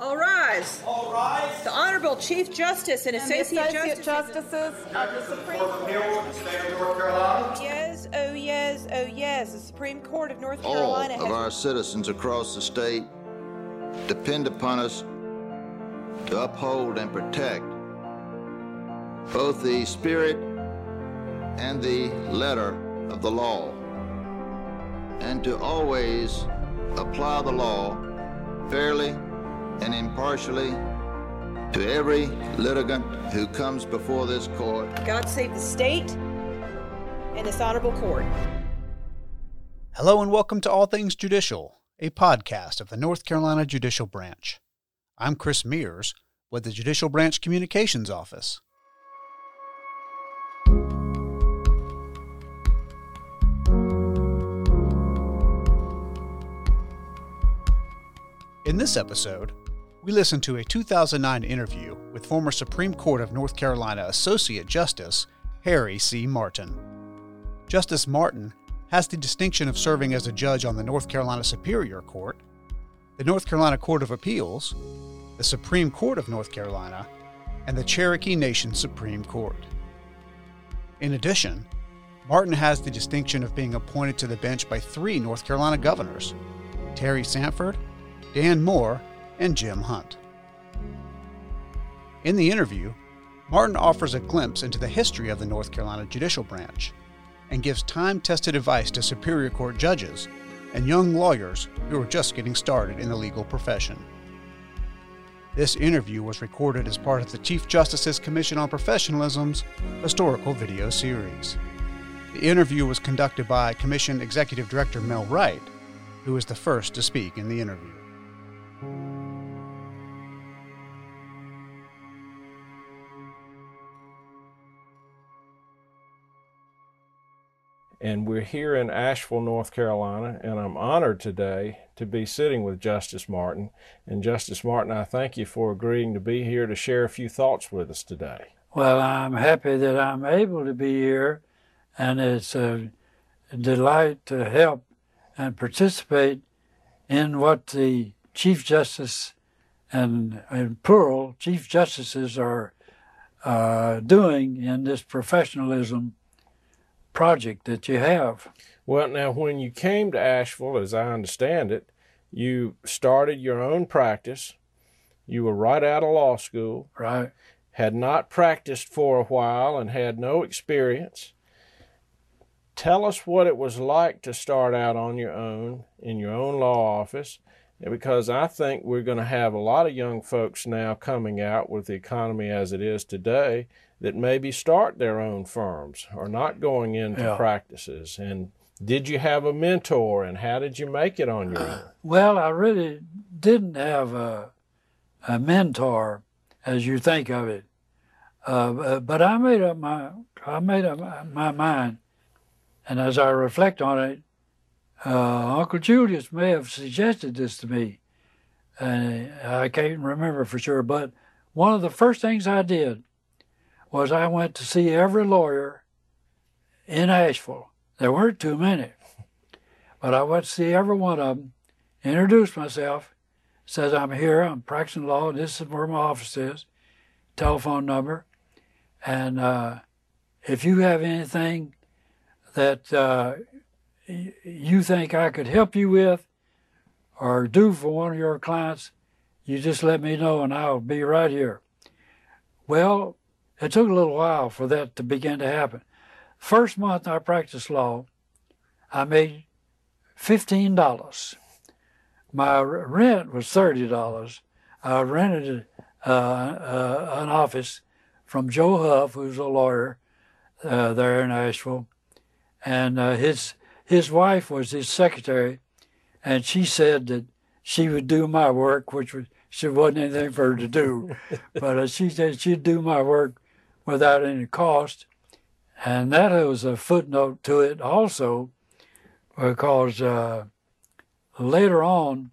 All rise. All rise. The Honorable Chief Justice and, And Associate, Associate Justice. Justices of the Supreme Court of Appeals of the State of North Carolina. Oh, yes, oh yes, oh yes. The Supreme Court of North all Carolina of has our citizens across the state depend upon us to uphold and protect both the spirit and the letter of the law, and to always apply the law fairly and impartially to every litigant who comes before this court. God save the state and this honorable court. Hello and welcome to All Things Judicial, a podcast of the North Carolina Judicial Branch. I'm Chris Mears with the Judicial Branch Communications Office. In this episode, we listen to a 2009 interview with former Supreme Court of North Carolina Associate Justice Harry C. Martin. Justice Martin has the distinction of serving as a judge on the North Carolina Superior Court, the North Carolina Court of Appeals, the Supreme Court of North Carolina, and the Cherokee Nation Supreme Court. In addition, Martin has the distinction of being appointed to the bench by three North Carolina governors Terry Sanford, Dan Moore, and Jim Hunt. In the interview, Martin offers a glimpse into the history of the North Carolina Judicial Branch and gives time tested advice to Superior Court judges and young lawyers who are just getting started in the legal profession. This interview was recorded as part of the Chief Justice's Commission on Professionalism's historical video series. The interview was conducted by Commission Executive Director Mel Wright, who was the first to speak in the interview. And we're here in Asheville, North Carolina, and I'm honored today to be sitting with Justice Martin. And Justice Martin, I thank you for agreeing to be here to share a few thoughts with us today. Well, I'm happy that I'm able to be here, and it's a delight to help and participate in what the Chief Justice and, and plural Chief Justices are uh, doing in this professionalism project that you have. Well, now, when you came to Asheville, as I understand it, you started your own practice. You were right out of law school, Right. had not practiced for a while, and had no experience. Tell us what it was like to start out on your own in your own law office, because I think we're going to have a lot of young folks now coming out with the economy as it is today that maybe start their own firms or not going into Yeah. practices. And did you have a mentor, and how did you make it on your own? Well, I really didn't have a, a mentor, as you think of it, uh, but I made up my I made up my, my mind, and as I reflect on it, uh, Uncle Julius may have suggested this to me, and I can't remember for sure. But one of the first things I did was I went to see every lawyer in Asheville. There weren't too many, but I went to see every one of them introduced myself, says I'm here, I'm practicing law, and this is where my office is, telephone number, and uh, if you have anything that uh, you think I could help you with or do for one of your clients, you just let me know and I'll be right here. Well, it took a little while for that to begin to happen. First month I practiced law, I made fifteen dollars. My rent was thirty dollars. I rented uh, uh, an office from Joe Huff, who's a lawyer uh, there in Asheville, and uh, his his wife was his secretary, and she said that she would do my work, which was she wasn't anything for her to do, but uh, she said she'd do my work without any cost, and that was a footnote to it also, because uh, later on,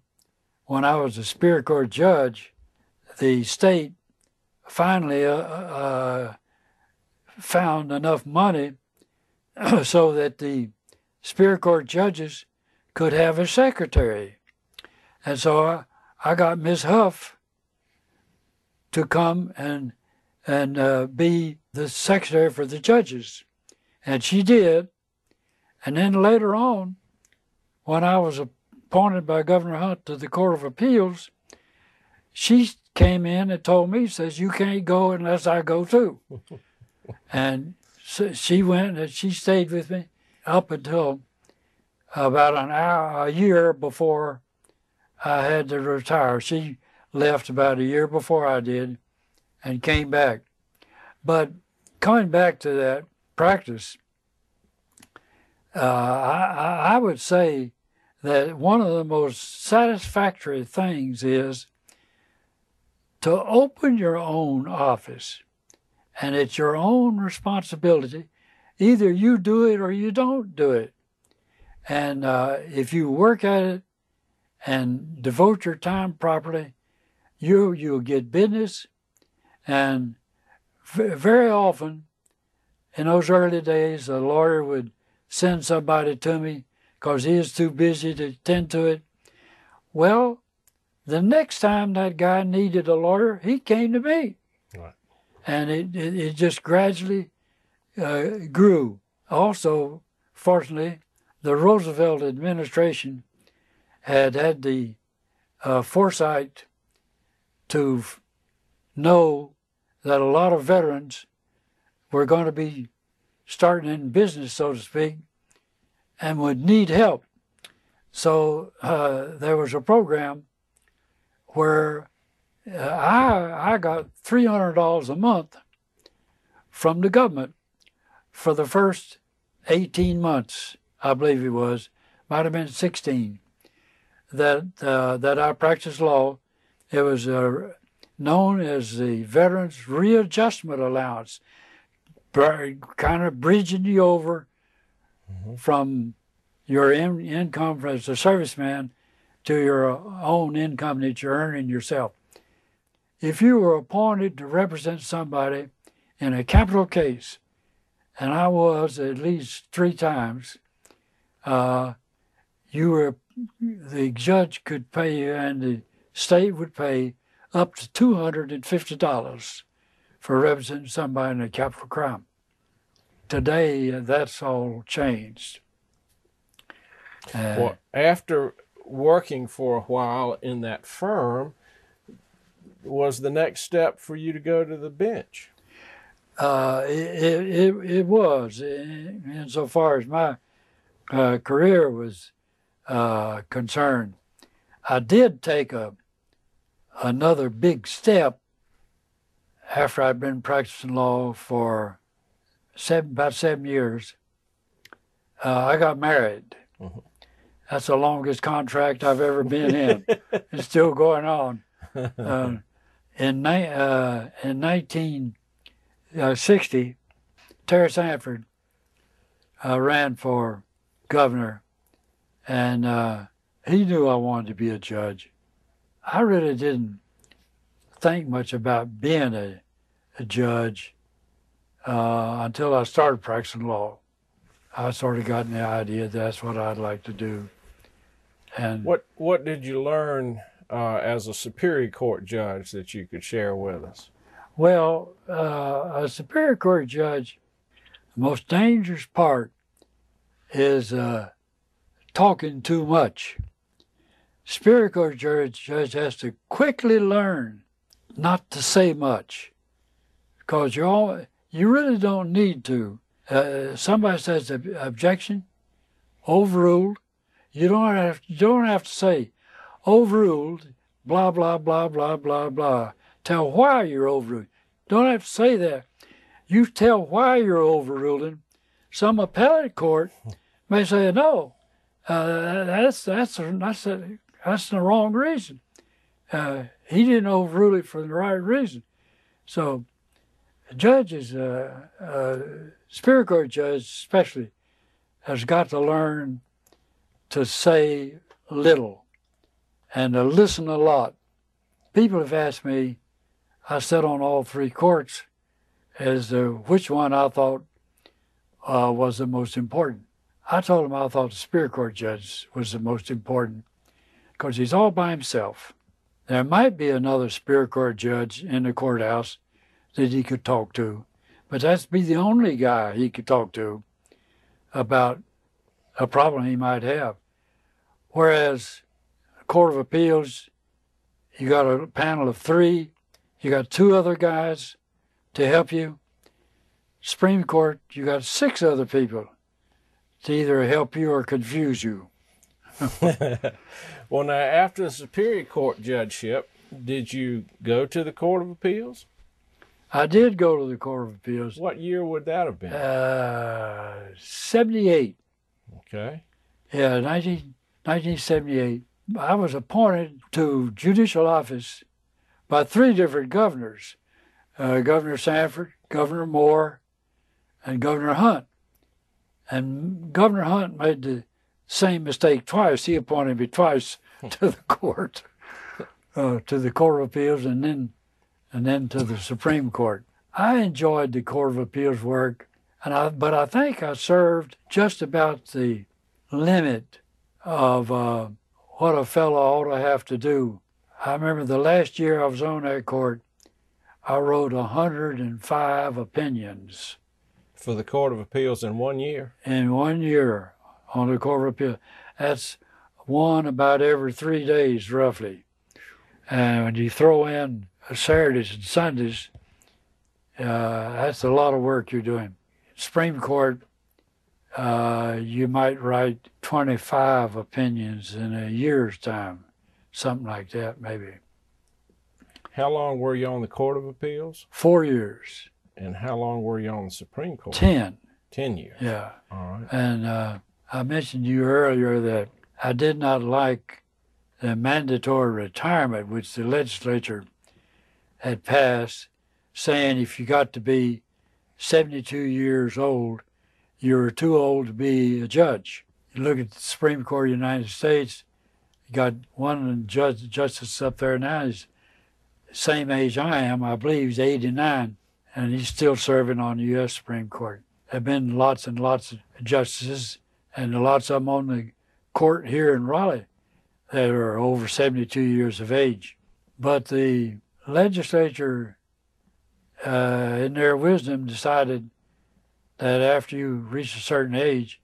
when I was a Superior Court judge, the state finally uh, uh, found enough money so that the Superior Court judges could have a secretary. And so I, I got Miss Huff to come and and uh, be the secretary for the judges, and she did. And then later on, when I was appointed by Governor Hunt to the Court of Appeals, she came in and told me, says, you can't go unless I go too. and so she went and she stayed with me up until about an hour, a year before I had to retire. She left about a year before I did and came back. But coming back to that practice, uh, I, I would say that one of the most satisfactory things is to open your own office. And it's your own responsibility. Either you do it or you don't do it. And uh, if you work at it and devote your time properly, you you'll get business. And very often, in those early days, a lawyer would send somebody to me because he is too busy to tend to it. Well, the next time that guy needed a lawyer, he came to me. Right. And it, it, it just gradually uh, grew. Also, fortunately, the Roosevelt administration had had the uh, foresight to know that a lot of veterans were going to be starting in business, so to speak, and would need help. So uh, there was a program where uh, I I got three hundred dollars a month from the government for the first eighteen months, I believe it was, might have been sixteen, that uh, that I practiced law. It was uh, known as the Veterans Readjustment Allowance, kind of bridging you over from your in- income as a serviceman to your own income that you're earning yourself. If you were appointed to represent somebody in a capital case, and I was at least three times, uh, you were the judge could pay you, and the state would pay up to two hundred and fifty dollars for representing somebody in a capital crime. Today, uh, that's all changed. Uh, Well, after working for a while in that firm, was the next step for you to go to the bench? Uh, it, it, it was, in- insofar as my uh, career was uh, concerned. I did take a another big step after I'd been practicing law for seven, about seven years. Uh, I got married. That's the longest contract I've ever been in. it's still going on. Uh, in, ni- uh, in 1960, Terry Sanford uh, ran for governor, and uh, he knew I wanted to be a judge. I really didn't think much about being a, a judge uh, until I started practicing law. I sort of got the idea that's what I'd like to do. And What What did you learn uh, as a superior court judge that you could share with us? Well, uh, a Superior Court judge, the most dangerous part is uh, talking too much. Court judge, judge has to quickly learn not to say much because you all you really don't need to. Uh, somebody says ob- objection, overruled. You don't have you don't have to say overruled. Blah blah blah blah blah blah. Tell why you're overruled. Don't have to say that. You tell why you're overruling. Some appellate court may say no. Uh, that's that's that's a, that's the wrong reason. Uh, he didn't overrule it for the right reason. So, judges, uh, uh, Superior Court judge especially, has got to learn to say little and to listen a lot. People have asked me, I sat on all three courts, as to which one I thought uh, was the most important. I told them I thought the Superior Court judge was the most important because he's all by himself. There might be another Superior Court judge in the courthouse that he could talk to, but that's be the only guy he could talk to about a problem he might have. Whereas Court of Appeals, you got a panel of three, you got two other guys to help you. Supreme Court, you got six other people to either help you or confuse you. well, now, after the Superior Court judgeship, did you go to the Court of Appeals? I did go to the Court of Appeals. What year would that have been? Uh, 78. Okay. Yeah, 19, 1978. I was appointed to judicial office by three different governors uh, Governor Sanford, Governor Moore, and Governor Hunt. And Governor Hunt made the same mistake twice. He appointed me twice to the court, uh, to the Court of Appeals, and then and then to the Supreme Court. I enjoyed the Court of Appeals work, and I, but I think I served just about the limit of uh, what a fellow ought to have to do. I remember the last year I was on that court, I wrote 105 opinions. For the Court of Appeals in one year? In one year on the Court of Appeals. That's one about every three days, roughly. And when you throw in Saturdays and Sundays, uh, that's a lot of work you're doing. Supreme Court, uh, you might write 25 opinions in a year's time, something like that, maybe. How long were you on the Court of Appeals? Four years. And how long were you on the Supreme Court? Ten. Ten years. Yeah. All right. And uh, I mentioned to you earlier that I did not like the mandatory retirement which the legislature had passed, saying if you got to be 72 years old, you were too old to be a judge. You look at the Supreme Court of the United States, you got one judge, justice up there now, he's same age I am, I believe he's 89, and he's still serving on the U.S. Supreme Court. There have been lots and lots of justices, and lots of them on the court here in Raleigh that are over 72 years of age. But the legislature, uh, in their wisdom, decided that after you reach a certain age,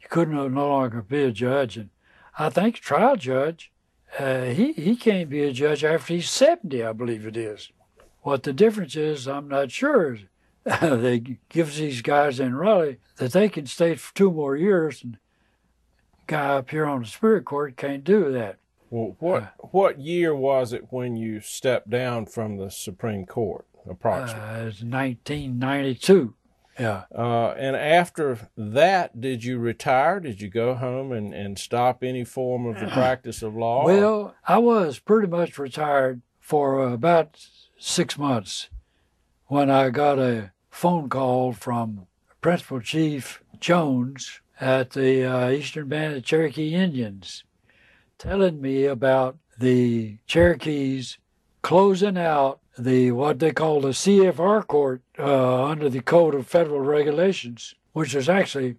you couldn't no longer be a judge. And I think trial judge uh, he, he can't be a judge after he's 70, I believe it is. What the difference is, I'm not sure. they gives these guys in Raleigh that they can stay for two more years, and guy up here on the Superior Court can't do that. Well, what uh, what year was it when you stepped down from the Supreme Court, approximately? Uh, it's 1992. Yeah. Uh, and after that, did you retire? Did you go home and, and stop any form of the practice of law? Well, I was pretty much retired for about six months when I got a phone call from Principal Chief Jones at the uh, Eastern Band of Cherokee Indians telling me about the Cherokees closing out the what they call the CFR court uh, under the Code of Federal Regulations, which is actually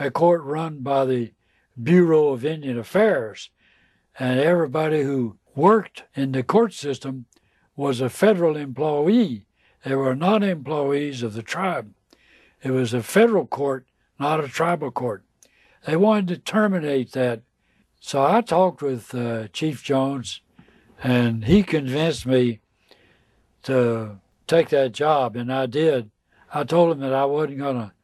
a court run by the Bureau of Indian Affairs, and everybody who worked in the court system was a federal employee. They were not employees of the tribe. It was a federal court, not a tribal court. They wanted to terminate that. So I talked with uh, Chief Jones, and he convinced me to take that job, and I did. I told him that I wasn't gonna,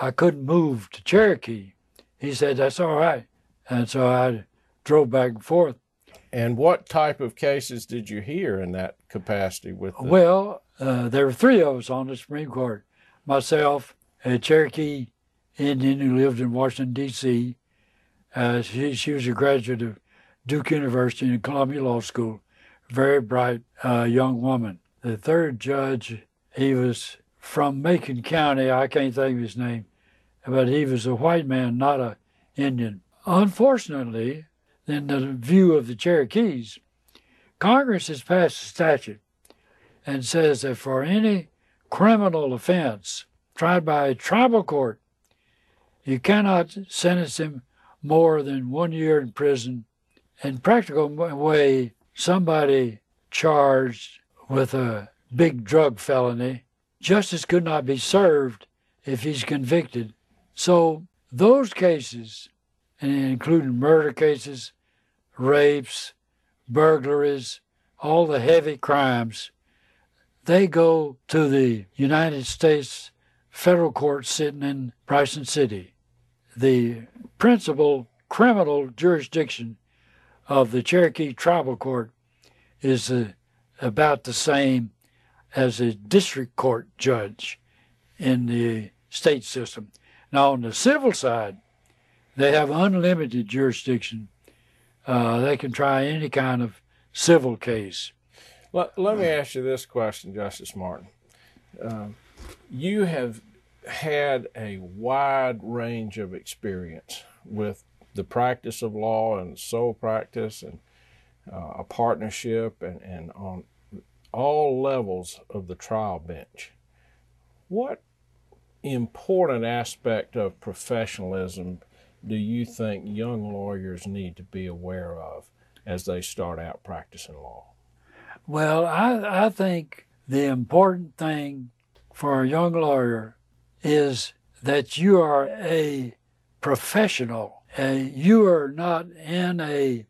I couldn't move to Cherokee. He said that's all right, and so I drove back and forth. And what type of cases did you hear in that capacity with? The... Well, uh, there were three of us on the Supreme Court. Myself, a Cherokee Indian who lived in Washington D.C. Uh, she, she was a graduate of Duke University and Columbia Law School. Very bright uh, young woman. The third judge, he was from Macon County. I can't think of his name, but he was a white man, not a Indian. Unfortunately, in the view of the Cherokees, Congress has passed a statute and says that for any criminal offense tried by a tribal court, you cannot sentence him more than one year in prison. In practical way, somebody charged with a big drug felony, justice could not be served if he's convicted. So those cases, including murder cases, rapes, burglaries, all the heavy crimes, they go to the United States federal court sitting in Bryson City. The principal criminal jurisdiction of the Cherokee Tribal Court is uh, about the same as a district court judge in the state system. Now, on the civil side, they have unlimited jurisdiction. Uh, they can try any kind of civil case. Let, let me ask you this question, Justice Martin. Um, you have had a wide range of experience with the practice of law and sole practice and uh, a partnership and, and on all levels of the trial bench. What important aspect of professionalism do you think young lawyers need to be aware of as they start out practicing law? Well, I, I think the important thing for a young lawyer is that you are a professional. Uh, you are not in a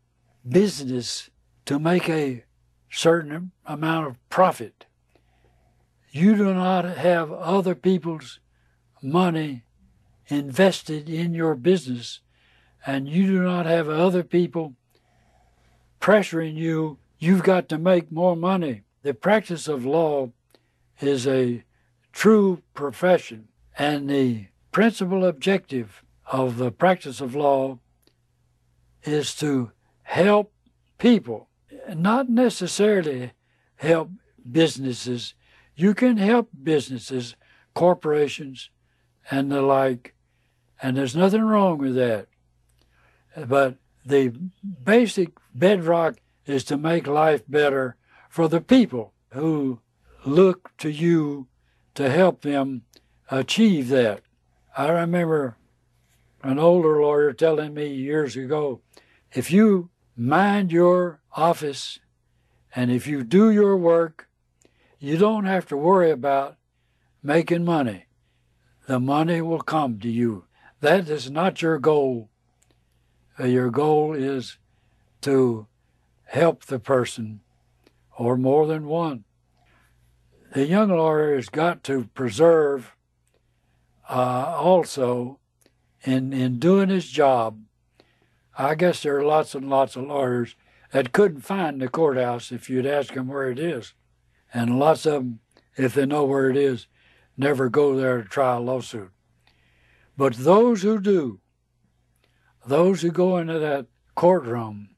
business to make a certain amount of profit. You do not have other people's money invested in your business, and you do not have other people pressuring you. You've got to make more money. The practice of law is a true profession, and the principal objective of the practice of law is to help people not necessarily help businesses. You can help businesses, corporations, and the like, and there's nothing wrong with that. But the basic bedrock is to make life better for the people who look to you to help them achieve that. I remember an older lawyer telling me years ago if you mind your office, and if you do your work, you don't have to worry about making money. The money will come to you. That is not your goal. Uh, your goal is to help the person or more than one. The young lawyer has got to preserve uh, also in, in doing his job I guess there are lots and lots of lawyers that couldn't find the courthouse if you'd ask them where it is. And lots of them, if they know where it is, never go there to try a lawsuit. But those who do, those who go into that courtroom,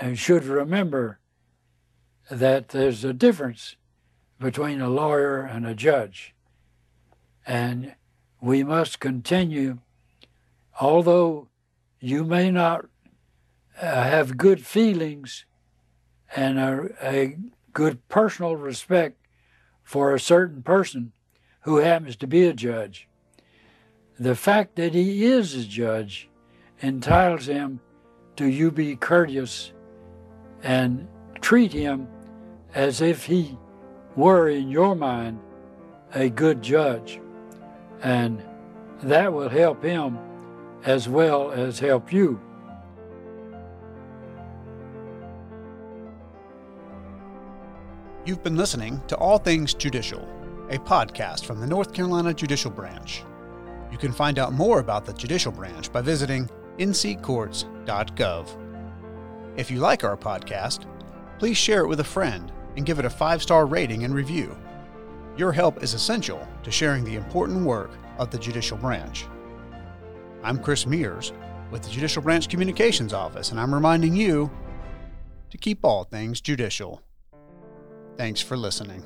and should remember that there's a difference between a lawyer and a judge. And we must continue, although you may not uh, have good feelings and a, a good personal respect for a certain person who happens to be a judge. The fact that he is a judge entitles him to you be courteous and treat him as if he were, in your mind, a good judge. And that will help him as well as help you. You've been listening to All Things Judicial, a podcast from the North Carolina Judicial Branch. You can find out more about the Judicial Branch by visiting nccourts.gov. If you like our podcast, please share it with a friend and give it a five star rating and review. Your help is essential to sharing the important work of the Judicial Branch. I'm Chris Mears with the Judicial Branch Communications Office, and I'm reminding you to keep all things judicial. Thanks for listening.